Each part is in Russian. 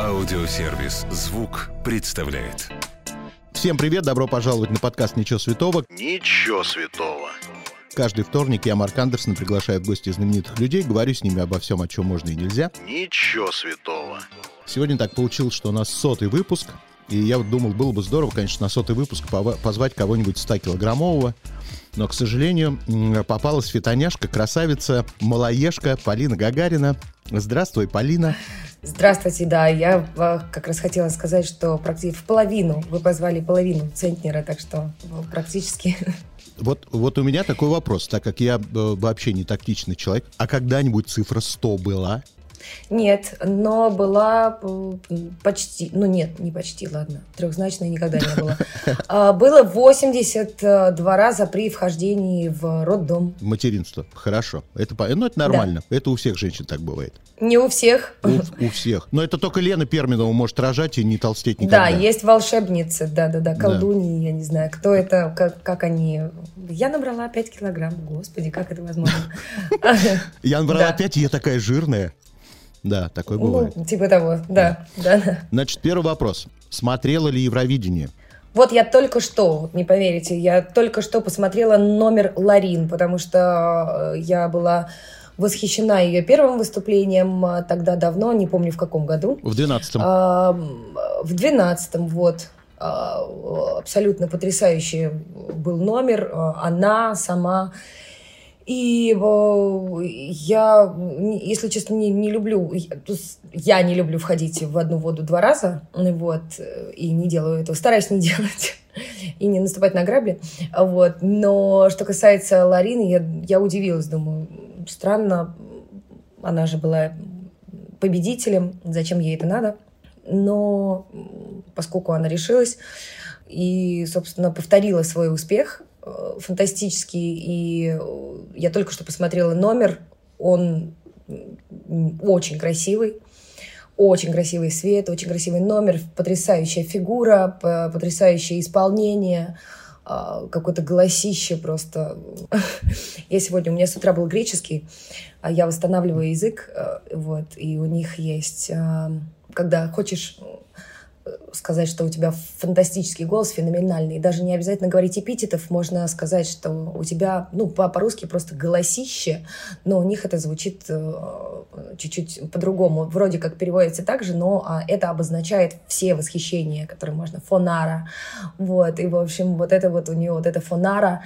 Аудиосервис «Звук» представляет. Всем привет, добро пожаловать на подкаст «Ничего святого». Ничего святого. Каждый вторник я, Марк Андерсон, приглашаю в гости знаменитых людей, говорю с ними обо всем, о чем можно и нельзя. Ничего святого. Сегодня так получилось, что у нас сотый выпуск, и я вот думал, было бы здорово, конечно, на сотый выпуск позвать кого-нибудь 100-килограммового, но, к сожалению, попалась фитоняшка, красавица, малоежка Полина Гагарина. Здравствуй, Полина. Здравствуйте, да, я как раз хотела сказать, что практически в половину, вы позвали половину центнера, так что э, практически Вот, вот у меня такой вопрос, так как я э, вообще не тактичный человек. А когда-нибудь цифра 100 была? Нет, но была э, почти, ну нет, не почти, ладно, трехзначной никогда не было. А, Было 82 раза при вхождении в роддом. Материнство. Хорошо. Это, ну, это нормально. Это у всех женщин так бывает. Не у всех. У, у всех. Но это только Лена Перминова может рожать и не толстеть никогда. Да, есть волшебницы, да-да-да, колдуньи, я не знаю, кто это, как, как они... Я набрала 5 килограмм, господи, как это возможно? Я набрала Да. опять, и я такая жирная. Да, такое бывает. Ну, типа того, да, да, да. Значит, первый вопрос. Смотрела ли Евровидение? Вот я только что, не поверите, я только что посмотрела номер Ларин, потому что э, я была восхищена ее первым выступлением а, тогда давно, не помню в каком году. В 12-м. А, В двенадцатом, вот. А, Абсолютно потрясающий был номер. Она сама. И э, я, если честно, не, не люблю, я- не люблю входить в одну воду два раза, вот, э, и не делаю этого, стараюсь не делать и не наступать на грабли, вот. Но что касается Ларины, я, я удивилась, думаю, странно, она же была победителем, зачем ей это надо? Но поскольку она решилась и, собственно, повторила свой успех фантастический, и э, я только что посмотрела номер, он очень красивый, очень красивый свет, очень красивый номер, потрясающая фигура, потрясающее исполнение, а, какое-то голосище просто. Я сегодня, у меня с утра был греческий, а я восстанавливаю язык, э, вот, и у них есть, когда хочешь э, сказать, что у тебя фантастический голос, феноменальный. И даже не обязательно говорить эпитетов, можно сказать, что у тебя, ну, по- по-русски просто голосище, но у них это звучит э, чуть-чуть по-другому. Вроде как переводится так же, но а, это обозначает все восхищения, которые можно. Фонара. Вот, и, в общем, вот это вот у нее, вот эта фонара,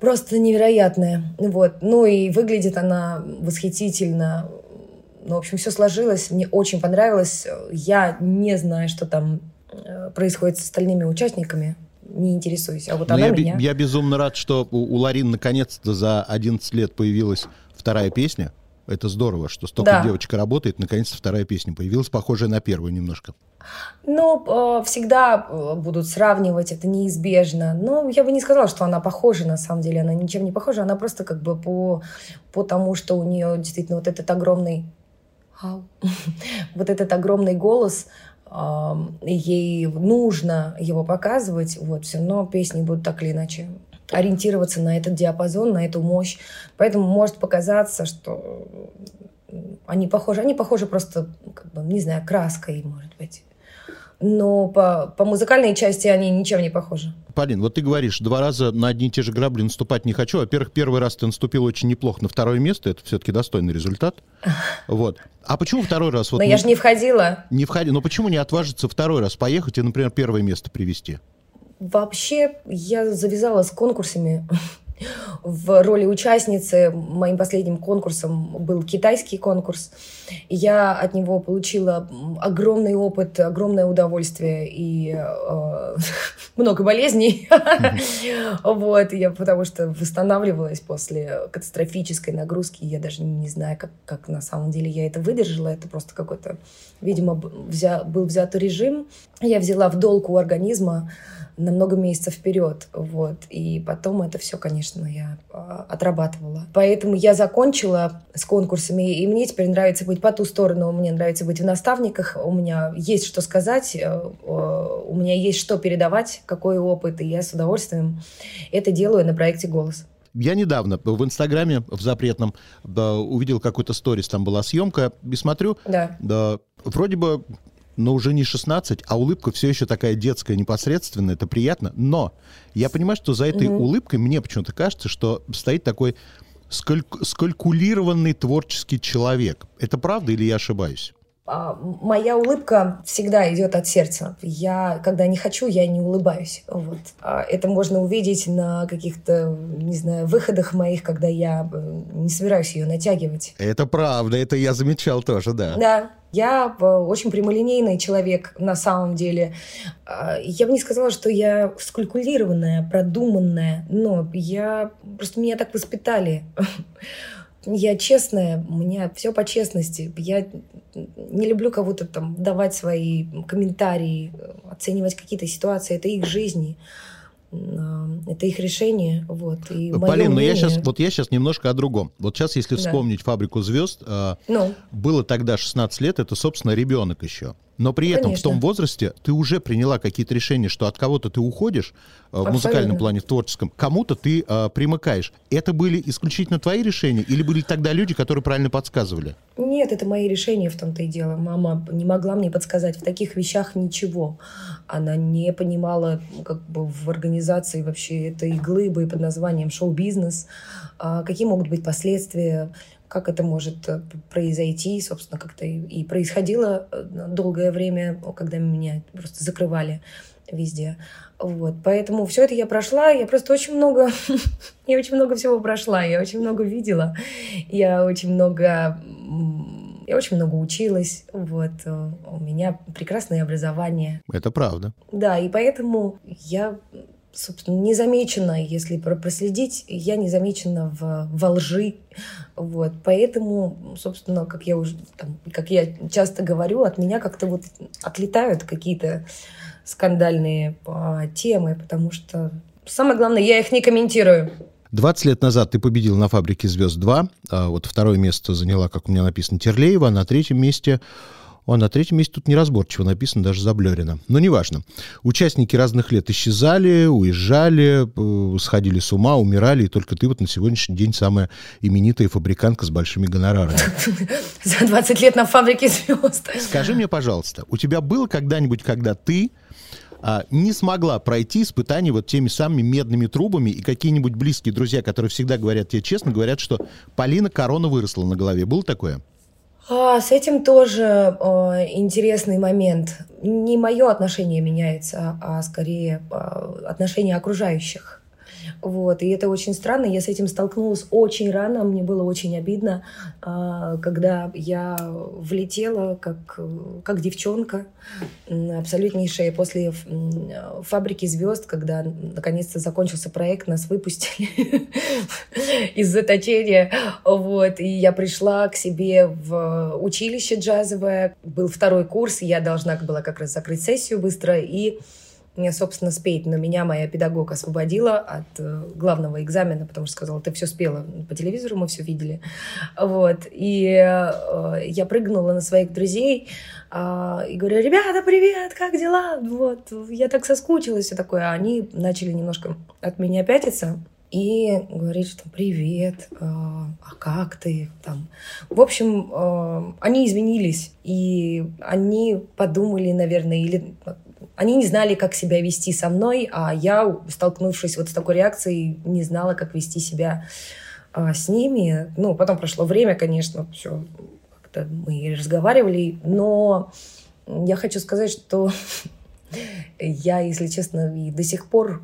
просто невероятная. Вот. Ну и выглядит она восхитительно. Ну, в общем, все сложилось. Мне очень понравилось. Я не знаю, что там э, происходит с остальными участниками. Не интересуюсь. А вот Но она я, меня... я безумно рад, что у, у Ларин наконец-то за 11 лет появилась вторая песня. Это здорово, что столько Да. девочка работает, наконец-то вторая песня появилась, похожая на первую немножко. Ну, э, всегда э, будут сравнивать, это неизбежно. Но я бы не сказала, что она похожа, на самом деле. Она ничем не похожа. Она просто как бы по, по тому, что у нее действительно вот этот огромный... Ау. вот этот огромный голос, ей нужно его показывать, вот, все равно песни будут так или иначе ориентироваться на этот диапазон, на эту мощь. Поэтому может показаться, что они похожи. Они похожи просто, как бы, не знаю, краской, может быть. Но по, по музыкальной части они ничем не похожи. Полин, вот ты говоришь, два раза на одни и те же грабли наступать не хочу. Во-первых, первый раз ты наступил очень неплохо на второе место, это все-таки достойный результат. Вот. А почему второй раз? Вот Но я же не входила. не входи, но почему не отважиться второй раз поехать и, например, первое место привести? Вообще, я завязала с конкурсами в роли участницы. Моим последним конкурсом был китайский конкурс. И Я от него получила огромный опыт, огромное удовольствие и э, много болезней. Вот, я потому что восстанавливалась после катастрофической нагрузки. Я даже не знаю, как, как на самом деле я это выдержала. Это просто какой-то, видимо, взя- был взят режим. Я взяла в долг у организма на много месяцев вперед, вот, и потом это все, конечно, я а, отрабатывала. Поэтому я закончила с конкурсами, и мне теперь нравится быть по ту сторону, мне нравится быть в наставниках, у меня есть что сказать, э, у меня есть что передавать, какой опыт, и я с удовольствием это делаю на проекте «Голос». Я недавно в Инстаграме, в запретном, да, увидел какой-то сторис, там была съемка, и смотрю, Да. да, вроде бы, но уже не 16, а улыбка все еще такая детская, непосредственная, это приятно. Но я понимаю, что за этой угу. улыбкой мне почему-то кажется, что стоит такой скальку- скалькулированный творческий человек. Это правда или я ошибаюсь? А, моя улыбка всегда идет от сердца. Я, когда не хочу, я не улыбаюсь. Вот. А это можно увидеть на каких-то, не знаю, выходах моих, когда я э, не собираюсь ее натягивать. Это правда, это я замечал тоже, да. Да. Я э, очень прямолинейный человек на самом деле. А, я бы не сказала, что я скалькулированная, продуманная, но я просто меня так воспитали. Я честная, у меня все по честности. Я не люблю кого-то там давать свои комментарии, оценивать какие-то ситуации. Это их жизни это их решение, вот. И Полин, но я сейчас, вот я сейчас немножко о другом. Вот сейчас, если вспомнить да. «Фабрику звезд», а, ну. было тогда 16 лет, это, собственно, ребенок еще. Но при этом Конечно. в том возрасте ты уже приняла какие-то решения, что от кого-то ты уходишь э, в музыкальном плане, в творческом, кому-то ты э, примыкаешь. Это были исключительно твои решения или были тогда люди, которые правильно подсказывали? Нет, это мои решения в том-то и дело. Мама не могла мне подсказать в таких вещах ничего. Она не понимала как бы в организации вообще этой глыбы под названием шоу-бизнес, а какие могут быть последствия как это может э, произойти, собственно, как-то и происходило э, долгое время, когда меня просто закрывали везде. Вот, поэтому все это я прошла, я просто очень много, я очень много всего прошла, я очень много видела, я очень много, я очень много училась, вот, э, у меня прекрасное образование. Это правда. Да, и поэтому я собственно, не замечена, если проследить, я не замечена в, во лжи. Вот. Поэтому, собственно, как я уже, там, как я часто говорю, от меня как-то вот отлетают какие-то скандальные а, темы, потому что самое главное, я их не комментирую. 20 лет назад ты победил на «Фабрике звезд 2». А вот второе место заняла, как у меня написано, Терлеева. На третьем месте о, на третьем месте тут неразборчиво написано, даже заблерено. Но неважно. Участники разных лет исчезали, уезжали, э, сходили с ума, умирали, и только ты вот на сегодняшний день самая именитая фабрикантка с большими гонорарами. За 20 лет на фабрике звезд. Скажи мне, пожалуйста, у тебя было когда-нибудь, когда ты а, не смогла пройти испытание вот теми самыми медными трубами, и какие-нибудь близкие друзья, которые всегда говорят тебе честно, говорят, что Полина корона выросла на голове. Было такое? А, с этим тоже э, интересный момент. Не мое отношение меняется, а скорее э, отношение окружающих. Вот, и это очень странно. Я с этим столкнулась очень рано. Мне было очень обидно, а, когда я влетела как, как девчонка, абсолютнейшая. После «Фабрики звезд», когда наконец-то закончился проект, нас выпустили из заточения. Вот, и я пришла к себе в училище джазовое. Был второй курс, я должна была как раз закрыть сессию быстро. И мне, собственно, спеть, но меня моя педагог освободила от э, главного экзамена, потому что сказала, ты все спела. По телевизору мы все видели. Вот. И э, я прыгнула на своих друзей э, и говорю, ребята, привет, как дела? Вот. Я так соскучилась и такое. А они начали немножко от меня пятиться и говорить, что привет, э, а как ты там. В общем, э, они изменились, и они подумали, наверное, или они не знали, как себя вести со мной, а я, столкнувшись вот с такой реакцией, не знала, как вести себя а, с ними. Ну, потом прошло время, конечно, все как-то мы разговаривали, но я хочу сказать, что я, если честно, и до сих пор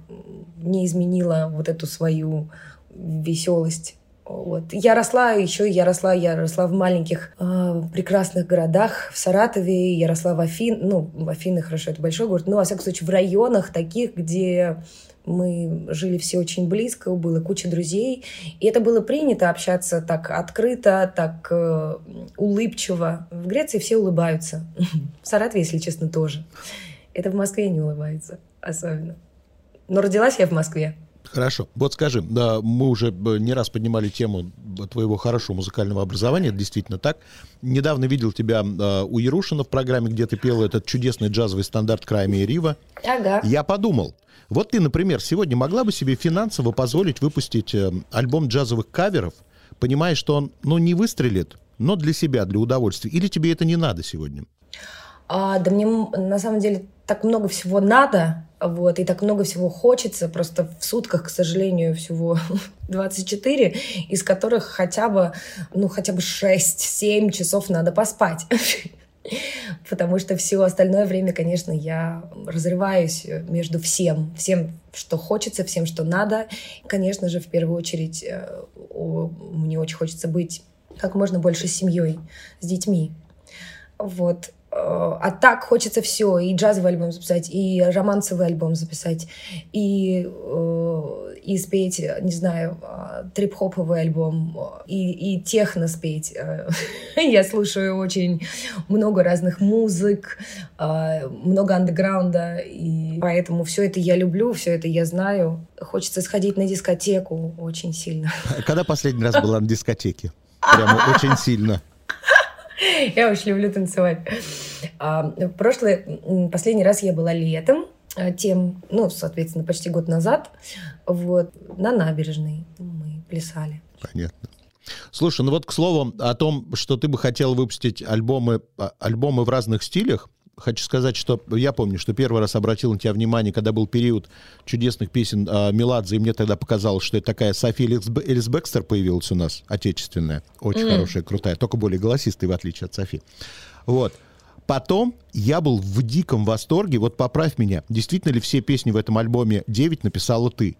не изменила вот эту свою веселость вот. Я росла еще, я росла, я росла в маленьких э, прекрасных городах, в Саратове, я росла в Афин, ну, в Афины, хорошо, это большой город, но, во всяком случае, в районах таких, где мы жили все очень близко, было куча друзей, и это было принято общаться так открыто, так э, улыбчиво. В Греции все улыбаются, в Саратове, если честно, тоже. Это в Москве не улыбается особенно. Но родилась я в Москве. Хорошо. Вот скажи, да, мы уже э, не раз поднимали тему твоего хорошего музыкального образования, это действительно так. Недавно видел тебя э, у Ярушина в программе, где ты пела этот чудесный джазовый стандарт Крайми и Рива. Ага. Я подумал, вот ты, например, сегодня могла бы себе финансово позволить выпустить э, альбом джазовых каверов, понимая, что он, ну, не выстрелит, но для себя, для удовольствия? Или тебе это не надо сегодня? А, да мне на самом деле так много всего надо, вот, и так много всего хочется, просто в сутках, к сожалению, всего 24, из которых хотя бы, ну, хотя бы 6-7 часов надо поспать. Потому что все остальное время, конечно, я разрываюсь между всем, всем, что хочется, всем, что надо. Конечно же, в первую очередь, э, мне очень хочется быть как можно больше семьей, с детьми. Вот. Э, а так хочется все, и джазовый альбом записать, и романсовый альбом записать, и, э, и спеть, не знаю, э, трип-хоповый альбом, и, и техно спеть. Я слушаю очень много разных музык, много андеграунда, и поэтому все это я люблю, все это я знаю. Хочется сходить на дискотеку очень сильно. Когда последний раз была на дискотеке? Прямо очень сильно. Я очень люблю танцевать. А, прошлый, последний раз я была летом, а, тем, ну, соответственно, почти год назад, вот, на набережной мы плясали. Понятно. Слушай, ну вот к слову о том, что ты бы хотел выпустить альбомы, а, альбомы в разных стилях, хочу сказать, что я помню, что первый раз обратил на тебя внимание, когда был период чудесных песен э, Меладзе, и мне тогда показалось, что это такая София Элис, Бекстер появилась у нас, отечественная, очень mm. хорошая, крутая, только более голосистая, в отличие от Софи. Вот. Потом я был в диком восторге, вот поправь меня, действительно ли все песни в этом альбоме 9 написала ты?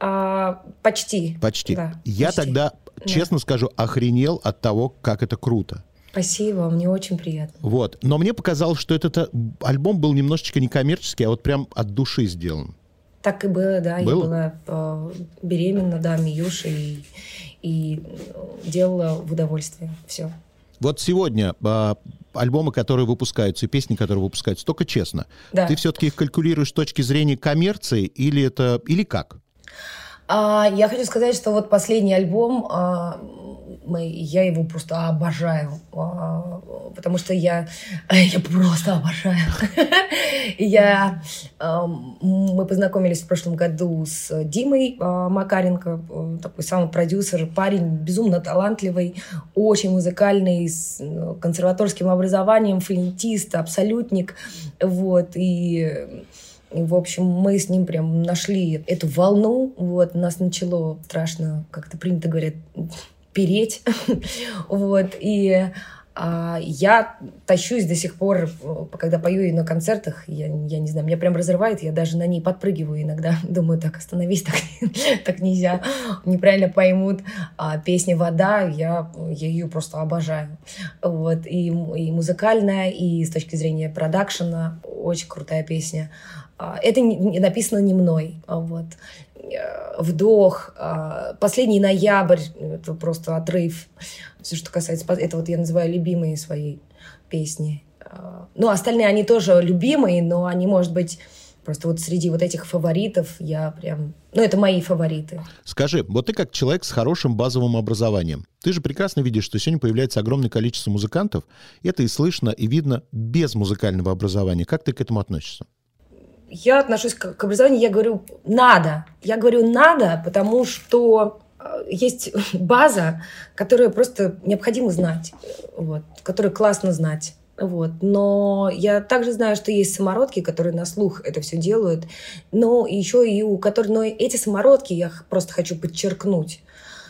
А, почти. Почти. Да, я почти. тогда, честно да. скажу, охренел от того, как это круто. Спасибо, мне очень приятно. Вот. Но мне показалось, что этот э, альбом был немножечко не коммерческий, а вот прям от души сделан. Так и было, да. Было? Я была э, беременна, да, Миюшей, и, и делала в удовольствие все. Вот сегодня э, альбомы, которые выпускаются, и песни, которые выпускаются, только честно, да. ты все-таки их калькулируешь с точки зрения коммерции или это или как? А, я хочу сказать, что вот последний альбом а, мы, я его просто обожаю, а, потому что я, я просто обожаю. я, мы познакомились в прошлом году с Димой а, Макаренко, э, такой самый продюсер, парень безумно талантливый, очень музыкальный, с э, консерваторским образованием, флейтист, абсолютник, вот, и и, в общем, мы с ним прям нашли эту волну. Вот, нас начало страшно, как-то принято говорят, переть. вот, и а, я тащусь до сих пор, когда пою и на концертах, я, я не знаю, меня прям разрывает, я даже на ней подпрыгиваю иногда. Думаю, так, остановись, так, так нельзя, неправильно поймут. А песня «Вода», я, я ее просто обожаю. Вот, и, и музыкальная, и с точки зрения продакшена очень крутая песня. А, это не, написано не мной. Вот. Э, вдох, а, последний ноябрь, это просто отрыв. Все, что касается... Это вот я называю любимые свои песни. А, ну, остальные, они тоже любимые, но они, может быть, просто вот среди вот этих фаворитов я прям... Ну, это мои фавориты. Скажи, вот ты как человек с хорошим базовым образованием, ты же прекрасно видишь, что сегодня появляется огромное количество музыкантов, это и слышно, и видно без музыкального образования. Как ты к этому относишься? Я отношусь к, к образованию, я говорю, надо. Я говорю, надо, потому что э, есть база, которую просто необходимо знать, вот, которую классно знать. Вот. Но я также знаю, что есть самородки, которые на слух это все делают. Но еще и у которых... Но эти самородки, я просто хочу подчеркнуть,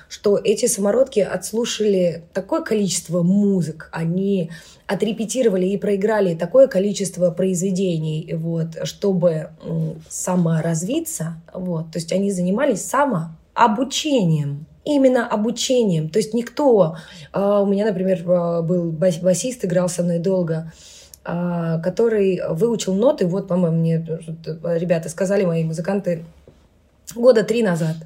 что эти самородки отслушали такое количество музык, они отрепетировали и проиграли такое количество произведений, вот, чтобы саморазвиться. Вот. То есть они занимались самообучением именно обучением. То есть никто... Uh, у меня, например, uh, был басист, играл со мной долго, uh, который выучил ноты. Вот, по-моему, мне ребята сказали, мои музыканты, года три назад.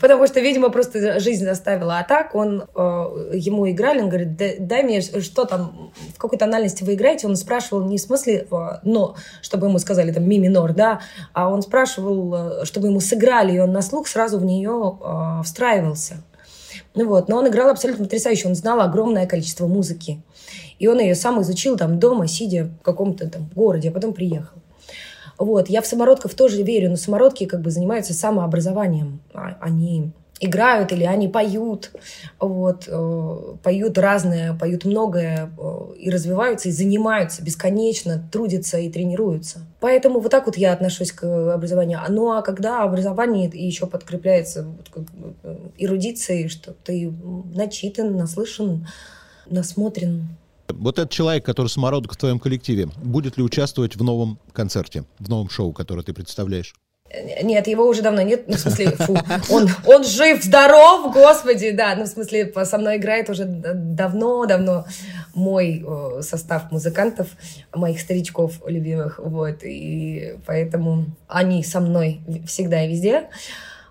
Потому что, видимо, просто жизнь заставила. А так он, э, ему играли, он говорит, дай мне, что там, в какой тональности вы играете? Он спрашивал не в смысле, э, но, чтобы ему сказали там ми минор, да, а он спрашивал, э, чтобы ему сыграли, и он на слух сразу в нее э, встраивался. Ну вот, но он играл абсолютно потрясающе, он знал огромное количество музыки. И он ее сам изучил там дома, сидя в каком-то там городе, а потом приехал. Вот. Я в самородков тоже верю, но самородки как бы занимаются самообразованием. А, они играют или они поют, вот, э, поют разное, поют многое э, и развиваются, и занимаются бесконечно, трудятся и тренируются. Поэтому вот так вот я отношусь к образованию. Ну а когда образование еще подкрепляется э, эрудицией, что ты начитан, наслышан, насмотрен, вот этот человек, который самородок в твоем коллективе, будет ли участвовать в новом концерте, в новом шоу, которое ты представляешь? Нет, его уже давно нет. Ну, в смысле, фу, он, он жив, здоров, господи, да. Ну, в смысле, со мной играет уже давно-давно мой состав музыкантов, моих старичков любимых, вот. И поэтому они со мной всегда и везде.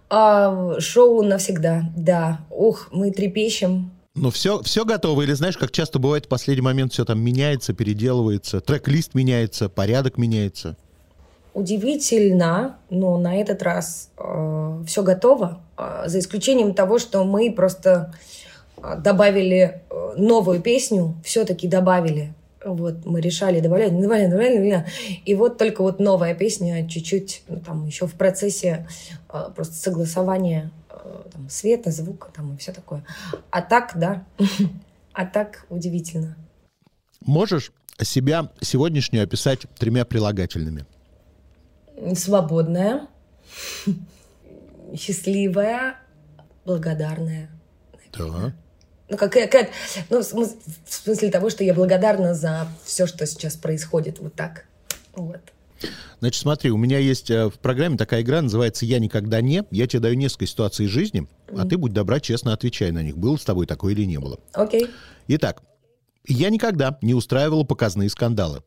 А шоу навсегда, да. Ух, мы трепещем, ну, все, все готово? Или знаешь, как часто бывает в последний момент все там меняется, переделывается, трек-лист меняется, порядок меняется? Удивительно, но на этот раз э, все готово, э, за исключением того, что мы просто э, добавили э, новую песню, все-таки добавили. Вот, мы решали добавлять, добавлять, добавлять. И вот только вот новая песня, чуть-чуть, ну, там, еще в процессе э, просто согласования там, света, звука, там, и все такое. А так, да, а так удивительно. Можешь себя сегодняшнюю описать тремя прилагательными? свободная, счастливая, благодарная. Да. Ну, как, как, ну, в смысле того, что я благодарна за все, что сейчас происходит. Вот так. Вот. Значит, смотри, у меня есть э, в программе такая игра, называется «Я никогда не». Я тебе даю несколько ситуаций из жизни, mm. а ты, будь добра, честно отвечай на них. Было с тобой такое или не было. Окей. Okay. Итак, я никогда не устраивала показные скандалы.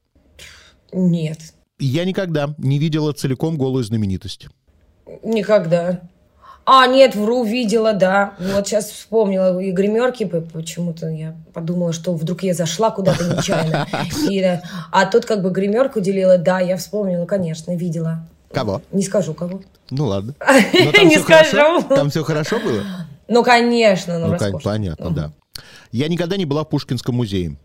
Нет. Я никогда не видела целиком голую знаменитость. Никогда. А, нет, вру, видела, да. Вот сейчас вспомнила и гримерки, почему-то я подумала, что вдруг я зашла куда-то нечаянно. И, а тут как бы гримерку делила, да, я вспомнила, конечно, видела. Кого? Не скажу кого. Ну ладно. Не скажу. Там все хорошо было? Ну, конечно, ну, ну понятно, да. Я никогда не была в Пушкинском музее.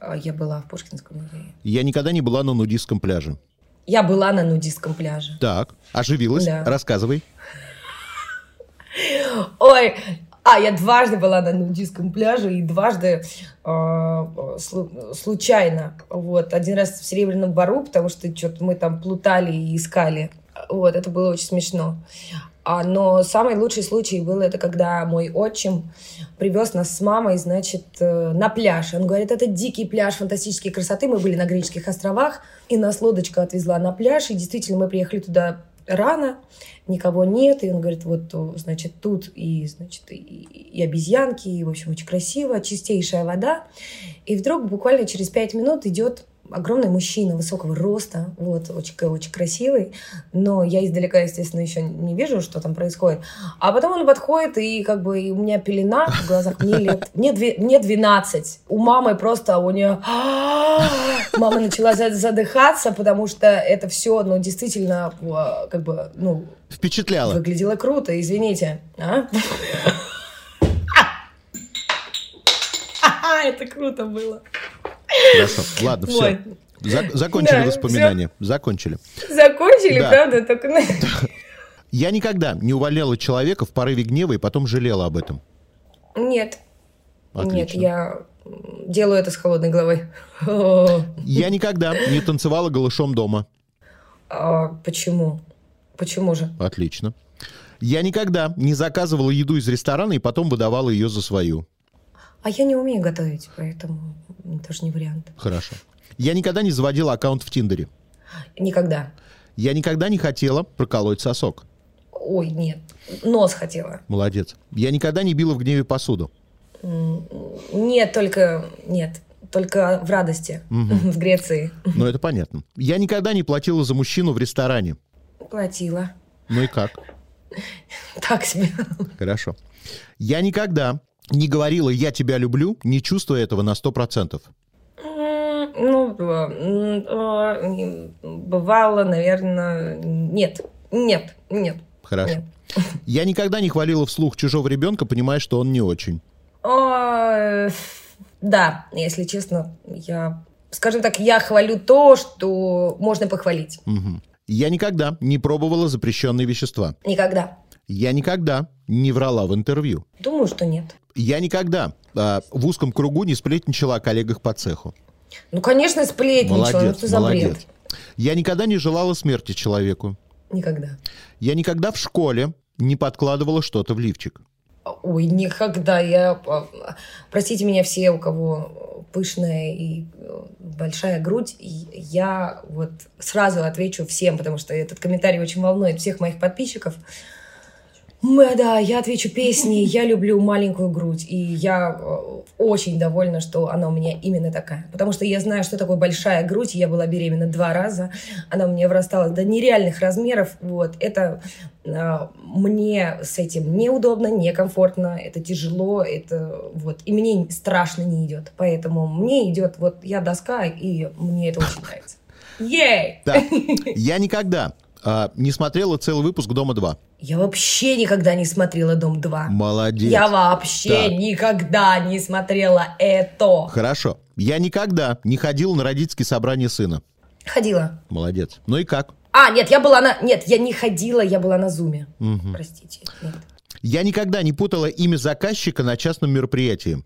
А, я была в Пушкинском музее. Я никогда не была на нудистском пляже. Я была на нудистском пляже. Так, оживилась? Да. Рассказывай. Ой, а, я дважды была на нудистском пляже и дважды э, случайно. Вот, один раз в Серебряном Бару, потому что что-то мы там плутали и искали. Вот, это было очень смешно. А, но самый лучший случай был это, когда мой отчим привез нас с мамой, значит, э, на пляж. Он говорит, это дикий пляж фантастической красоты. Мы были на Греческих островах, и нас лодочка отвезла на пляж. И действительно, мы приехали туда рано, никого нет. И он говорит, вот, значит, тут и, значит, и, и обезьянки, и, в общем, очень красиво, чистейшая вода. И вдруг буквально через пять минут идет огромный мужчина высокого роста, вот, очень, очень красивый, но я издалека, естественно, еще не вижу, что там происходит. А потом он подходит, и как бы и у меня пелена в глазах, мне лет, мне, две, мне 12. У мамы просто, у нее... Мама начала задыхаться, потому что это все, ну, действительно, как бы, ну... Впечатляло. Выглядело круто, извините. А? Это круто было. Хорошо. Ладно, все. закончили да, воспоминания. Все. Закончили. Закончили, да. правда? Только... Я никогда не увольняла человека в порыве гнева и потом жалела об этом. Нет. Отлично. Нет, я делаю это с холодной головой. Я никогда не танцевала голышом дома. А, почему? Почему же? Отлично. Я никогда не заказывала еду из ресторана и потом выдавала ее за свою. А я не умею готовить, поэтому тоже не вариант. Хорошо. Я никогда не заводила аккаунт в Тиндере. Никогда. Я никогда не хотела проколоть сосок. Ой, нет. Нос хотела. Молодец. Я никогда не била в гневе посуду. Нет, только... Нет. Только в радости. Угу. В Греции. Ну, это понятно. Я никогда не платила за мужчину в ресторане. Платила. Ну и как? Так себе. Хорошо. Я никогда не говорила «я тебя люблю», не чувствуя этого на сто процентов? Ну, бывало, наверное, нет. Нет, нет. Хорошо. Нет. Я никогда не хвалила вслух чужого ребенка, понимая, что он не очень. О, да, если честно, я, скажем так, я хвалю то, что можно похвалить. Угу. Я никогда не пробовала запрещенные вещества. Никогда. Я никогда не врала в интервью. Думаю, что нет. Я никогда а, в узком кругу не сплетничала о коллегах по цеху. Ну, конечно, сплетничала. Ну, Молодец, что за молодец. бред? Я никогда не желала смерти человеку. Никогда. Я никогда в школе не подкладывала что-то в лифчик. Ой, никогда. Я... а, Простите меня все, у кого пышная и э, большая грудь. И Я вот сразу отвечу всем, потому что этот комментарий очень волнует всех моих подписчиков. Мы, да, я отвечу песни. Я люблю маленькую грудь. И я э, очень довольна, что она у меня именно такая. Потому что я знаю, что такое большая грудь. Я была беременна два раза. Она у меня вырастала до нереальных размеров. Вот. Это э, мне с этим неудобно, некомфортно. Это тяжело. Это вот. И мне страшно не идет. Поэтому мне идет вот я доска, и мне это очень нравится. Ей! Так, я никогда а, не смотрела целый выпуск «Дома-2». Я вообще никогда не смотрела «Дом 2». Молодец. Я вообще Так. никогда не смотрела это. Хорошо. Я никогда не ходил на родительские собрания сына. Ходила. Молодец. Ну и как? А, нет, я была на... Нет, я не ходила, я была на зуме. Простите. Нет. Я никогда не путала имя заказчика на частном мероприятии.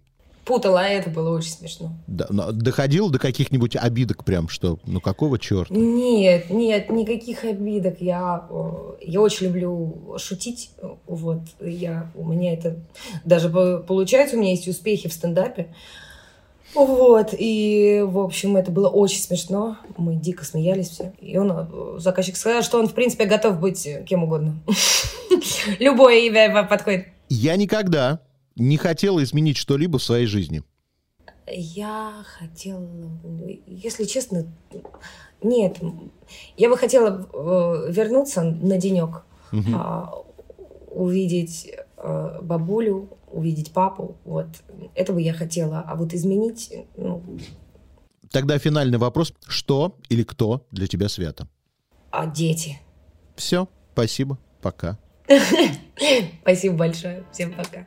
Путала, а это было очень смешно. Да, но доходил до каких-нибудь обидок прям, что ну какого черта? Нет, нет, никаких обидок. Я, э, я очень люблю шутить. Вот, я, у меня это даже по- получается, у меня есть успехи в стендапе. Вот, и, в общем, это было очень смешно. Мы дико смеялись все. И он, э, заказчик сказал, что он, в принципе, готов быть кем угодно. Любое имя подходит. Я никогда не хотела изменить что-либо в своей жизни. Я хотела, если честно, нет, я бы хотела э, вернуться на денек, а, увидеть э, бабулю, увидеть папу, вот, это бы я хотела, а вот изменить, ну, Тогда финальный вопрос. Что или кто для тебя свято? а дети. Все. Спасибо. Пока. Спасибо большое, всем пока.